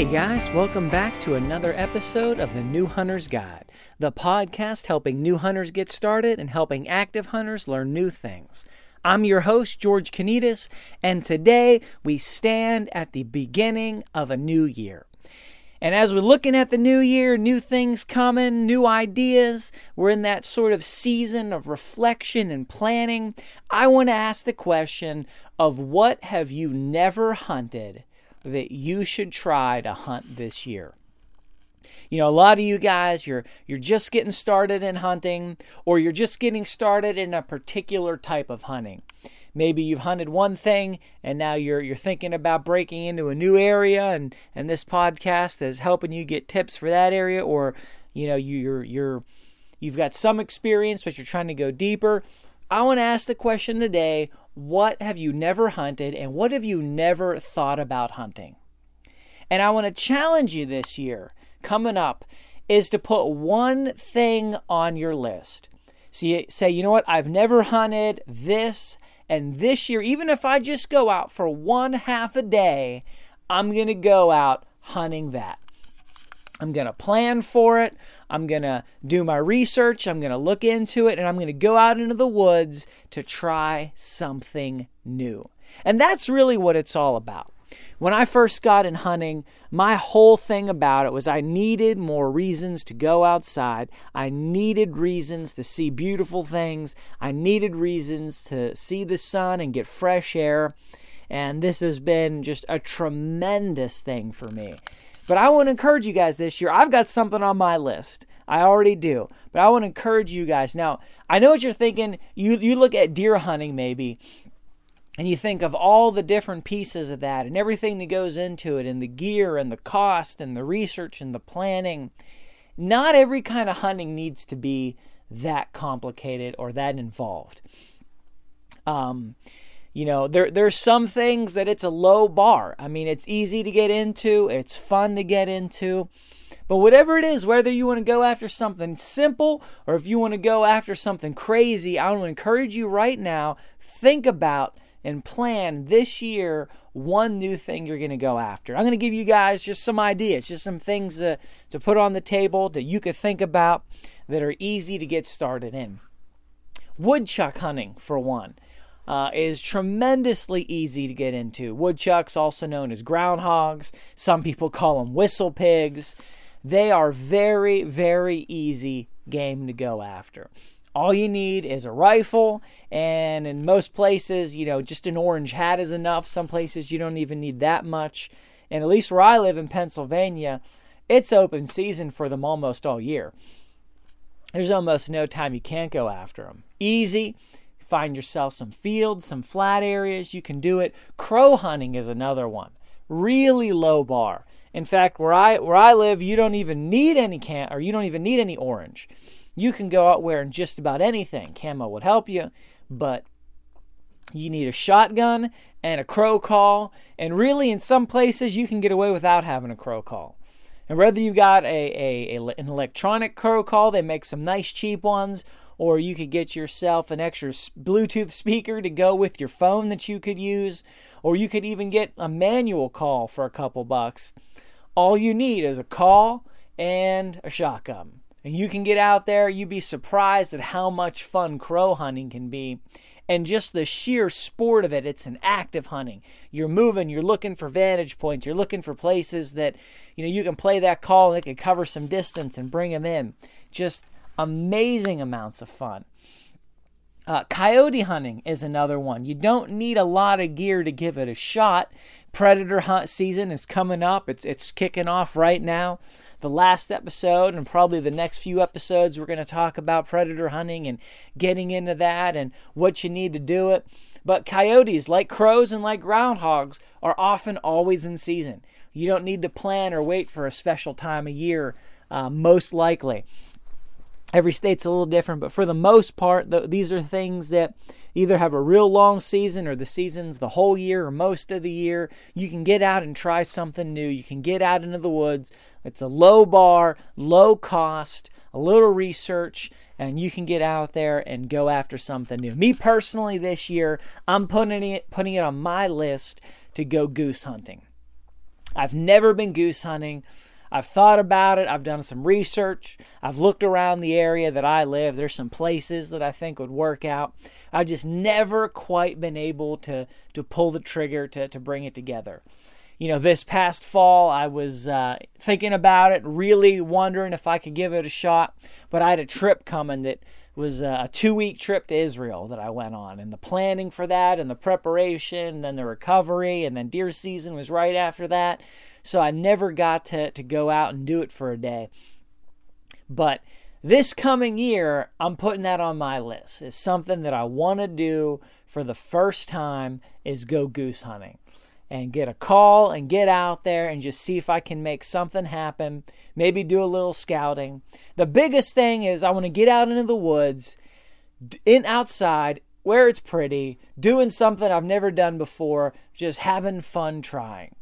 Hey guys, welcome back to another episode of the New Hunter's Guide, the podcast helping new hunters get started and helping active hunters learn new things. I'm your host, George Kanitas, and today we stand at the beginning of a new year. And as we're looking at the new year, new things coming, new ideas, we're in that sort of season of reflection and planning. I want to ask the question of what have you never hunted that you should try to hunt this year. You know, a lot of you guys, you're you're just getting started in hunting or you're just getting started in a particular type of hunting. Maybe you've hunted one thing and now you're you're thinking about breaking into a new area and and this podcast is helping you get tips for that area or you know, you, you're you're you've got some experience but you're trying to go deeper. I want to ask the question today what have you never hunted and what have you never thought about hunting? And I want to challenge you this year, coming up, is to put one thing on your list. So you say, you know what, I've never hunted this, and this year, even if I just go out for one half a day, I'm going to go out hunting that. I'm going to plan for it. I'm going to do my research. I'm going to look into it and I'm going to go out into the woods to try something new. And that's really what it's all about. When I first got in hunting, my whole thing about it was I needed more reasons to go outside. I needed reasons to see beautiful things. I needed reasons to see the sun and get fresh air. And this has been just a tremendous thing for me. But I want to encourage you guys this year. I've got something on my list. I already do. But I want to encourage you guys. Now, I know what you're thinking. You you look at deer hunting maybe and you think of all the different pieces of that and everything that goes into it and the gear and the cost and the research and the planning. Not every kind of hunting needs to be that complicated or that involved. Um, you know there there's some things that it's a low bar. I mean it's easy to get into it's fun to get into but whatever it is whether you want to go after something simple or if you want to go after something crazy i want to encourage you right now think about and plan this year one new thing you're going to go after. I'm going to give you guys just some ideas just some things to, to put on the table that you could think about that are easy to get started in. Woodchuck hunting for one uh, is tremendously easy to get into. Woodchucks, also known as groundhogs, some people call them whistle pigs. They are very, very easy game to go after. All you need is a rifle, and in most places, you know, just an orange hat is enough. Some places you don't even need that much. And at least where I live in Pennsylvania, it's open season for them almost all year. There's almost no time you can't go after them. Easy, find yourself some fields, some flat areas. You can do it. Crow hunting is another one. Really low bar. In fact, where I where I live, you don't even need any can or you don't even need any orange. You can go out wearing just about anything. Camo would help you, but you need a shotgun and a crow call, and really in some places you can get away without having a crow call. And whether you got a, a, a, an electronic crow call, they make some nice cheap ones, or you could get yourself an extra Bluetooth speaker to go with your phone that you could use, or you could even get a manual call for a couple bucks. All you need is a call and a shotgun. And you can get out there, you'd be surprised at how much fun crow hunting can be and just the sheer sport of it. It's an active hunting. You're moving, you're looking for vantage points, you're looking for places that you know you can play that call and it can cover some distance and bring them in. Just amazing amounts of fun. Uh, coyote hunting is another one. You don't need a lot of gear to give it a shot. Predator hunt season is coming up. It's it's kicking off right now the last episode and probably the next few episodes, we're going to talk about predator hunting and getting into that and what you need to do it. But coyotes, like crows and like groundhogs, are often always in season. You don't need to plan or wait for a special time of year, uh, most likely. Every state's a little different, but for the most part, the, these are things that either have a real long season or the season's the whole year or most of the year. You can get out and try something new. You can get out into the woods. It's a low bar, low cost, a little research, and you can get out there and go after something new. Me personally, this year, I'm putting it putting it on my list to go goose hunting. I've never been goose hunting. I've thought about it. I've done some research. I've looked around the area that I live. There's some places that I think would work out. I've just never quite been able to to pull the trigger to to bring it together. You know, this past fall, I was uh, thinking about it, really wondering if I could give it a shot. But I had a trip coming that was a two week trip to Israel that I went on. And the planning for that, and the preparation, and then the recovery, and then deer season was right after that. So I never got to, to go out and do it for a day. But this coming year, I'm putting that on my list. It's something that I want to do for the first time is go goose hunting and get a call and get out there and just see if I can make something happen. Maybe do a little scouting. The biggest thing is I want to get out into the woods, in outside where it's pretty, doing something I've never done before, just having fun trying.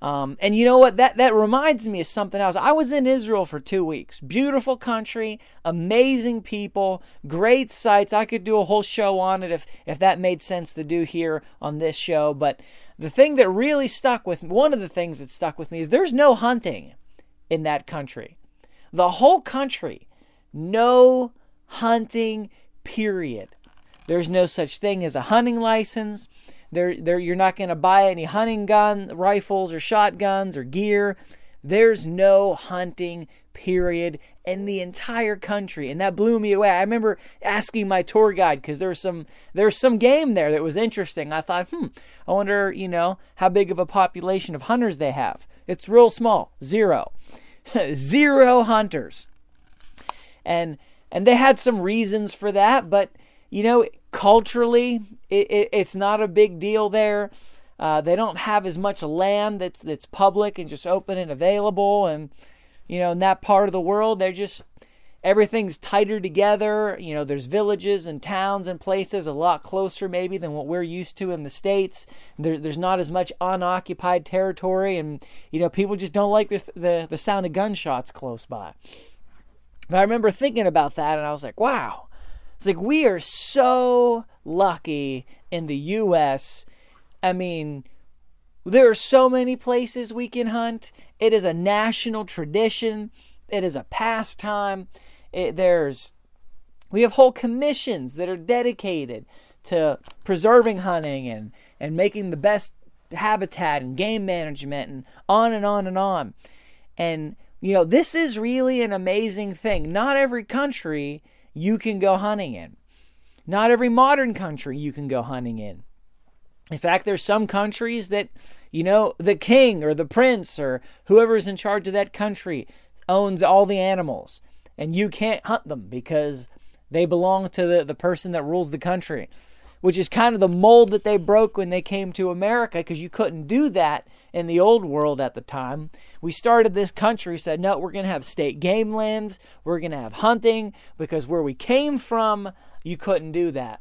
Um, and you know what? That that reminds me of something else. I was in Israel for two weeks. Beautiful country, amazing people, great sights. I could do a whole show on it if if that made sense to do here on this show. But the thing that really stuck with one of the things that stuck with me is there's no hunting in that country. The whole country, no hunting. Period. There's no such thing as a hunting license. There, there, you're not going to buy any hunting gun, rifles, or shotguns or gear. There's no hunting, period, in the entire country, and that blew me away. I remember asking my tour guide because there's some there's some game there that was interesting. I thought, hmm, I wonder, you know, how big of a population of hunters they have. It's real small, zero, zero hunters, and and they had some reasons for that, but you know, culturally, it, it, it's not a big deal there. Uh, they don't have as much land that's that's public and just open and available, and you know, in that part of the world, they're just everything's tighter together. You know, there's villages and towns and places a lot closer maybe than what we're used to in the states. There's there's not as much unoccupied territory, and you know, people just don't like the the, the sound of gunshots close by. But I remember thinking about that, and I was like, wow it's like we are so lucky in the US. I mean, there are so many places we can hunt. It is a national tradition. It is a pastime. It, there's we have whole commissions that are dedicated to preserving hunting and and making the best habitat and game management and on and on and on. And you know, this is really an amazing thing. Not every country you can go hunting in. Not every modern country you can go hunting in. In fact, there's some countries that, you know, the king or the prince or whoever's in charge of that country owns all the animals and you can't hunt them because They belong to the, the person that rules the country, which is kind of the mold that they broke when they came to America because you couldn't do that in the old world at the time. We started this country, said, no, we're going to have state game lands, we're going to have hunting because where we came from, you couldn't do that.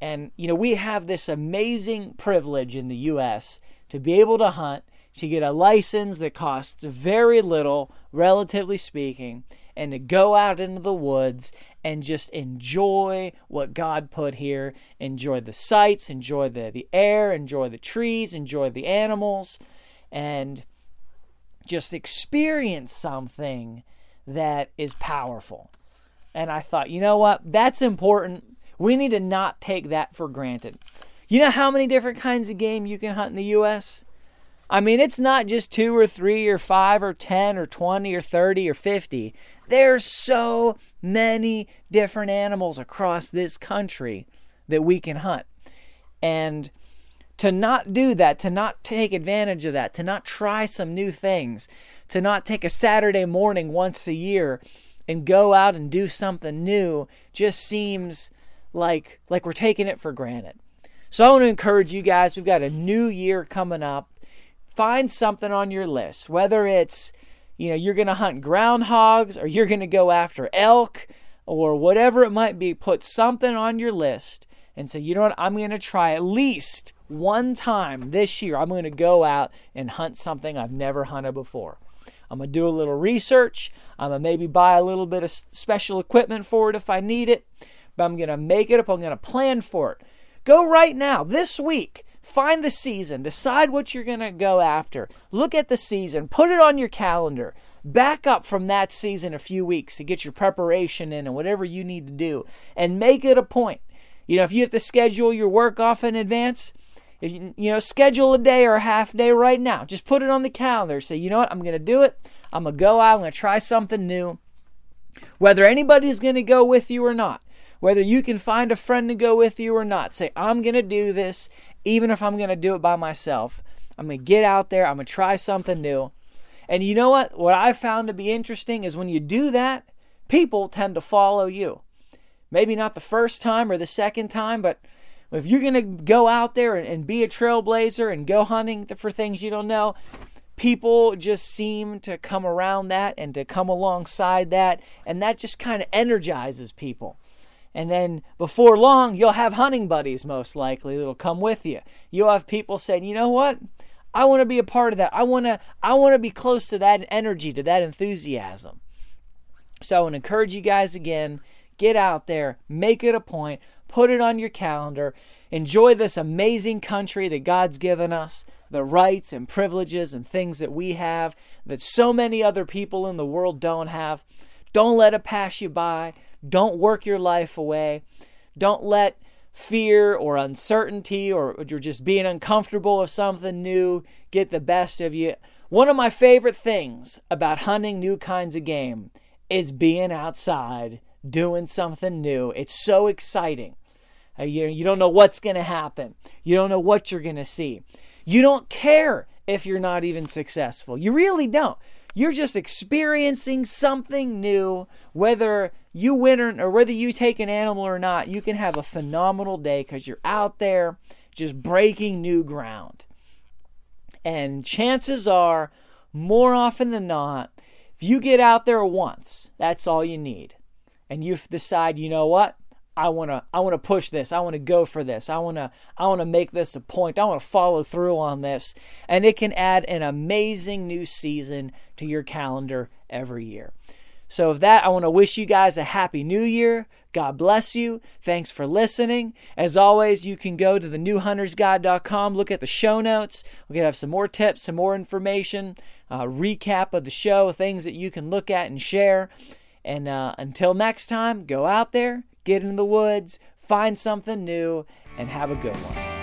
And, you know, we have this amazing privilege in the U.S. to be able to hunt, to get a license that costs very little, relatively speaking, and to go out into the woods and just enjoy what God put here. Enjoy the sights, enjoy the, the air, enjoy the trees, enjoy the animals, and just experience something that is powerful. And I thought, you know what? That's important. We need to not take that for granted. You know how many different kinds of game you can hunt in the U.S.? I mean, it's not just two or three or five or 10 or 20 or 30 or 50. There's so many different animals across this country that we can hunt. And to not do that, to not take advantage of that, to not try some new things, to not take a Saturday morning once a year and go out and do something new just seems like like we're taking it for granted. So I want to encourage you guys, we've got a new year coming up. Find something on your list, whether it's you know, you're going to hunt groundhogs or you're going to go after elk or whatever it might be, put something on your list and say, you know what, I'm going to try at least one time this year. I'm going to go out and hunt something I've never hunted before. I'm going to do a little research. I'm going to maybe buy a little bit of special equipment for it if I need it, but I'm going to make it up. I'm going to plan for it. Go right now, this week. Find the season, decide what you're going to go after. Look at the season, put it on your calendar. Back up from that season a few weeks to get your preparation in and whatever you need to do, and make it a point. You know, if you have to schedule your work off in advance, if you, you know, schedule a day or a half day right now. Just put it on the calendar. Say, you know what, I'm going to do it. I'm going to go out. I'm going to try something new. Whether anybody's going to go with you or not, whether you can find a friend to go with you or not, say, I'm going to do this, even if I'm going to do it by myself. I'm going to get out there, I'm going to try something new. And you know what? What I found to be interesting is when you do that, people tend to follow you. Maybe not the first time or the second time, but if you're going to go out there and, and, be a trailblazer and go hunting for things you don't know, people just seem to come around that and to come alongside that. And that just kind of energizes people. And then before long, you'll have hunting buddies, most likely, that'll come with you. You'll have people saying, you know what? I want to be a part of that. I want to I want to be close to that energy, to that enthusiasm. So I want to encourage you guys again, get out there, make it a point, put it on your calendar, enjoy this amazing country that God's given us, the rights and privileges and things that we have that so many other people in the world don't have. Don't let it pass you by. Don't work your life away. Don't let fear or uncertainty or you're just being uncomfortable with something new get the best of you. One of my favorite things about hunting new kinds of game is being outside doing something new. It's so exciting. Uh, you, you don't know what's going to happen. You don't know what you're going to see. You don't care if you're not even successful. You really don't. You're just experiencing something new, whether you win or, or whether you take an animal or not. You can have a phenomenal day because you're out there just breaking new ground. And chances are, more often than not, if you get out there once, that's all you need. And you decide, you know what? I want to I want to push this. I want to go for this. I want to I want to make this a point. I want to follow through on this. And it can add an amazing new season to your calendar every year. So with that, I want to wish you guys a happy new year. God bless you. Thanks for listening. As always, you can go to the newhuntersguide.com, look at the show notes. We're going to have some more tips, some more information, uh, recap of the show, things that you can look at and share. And uh, until next time, go out there, get in the woods, find something new, and have a good one.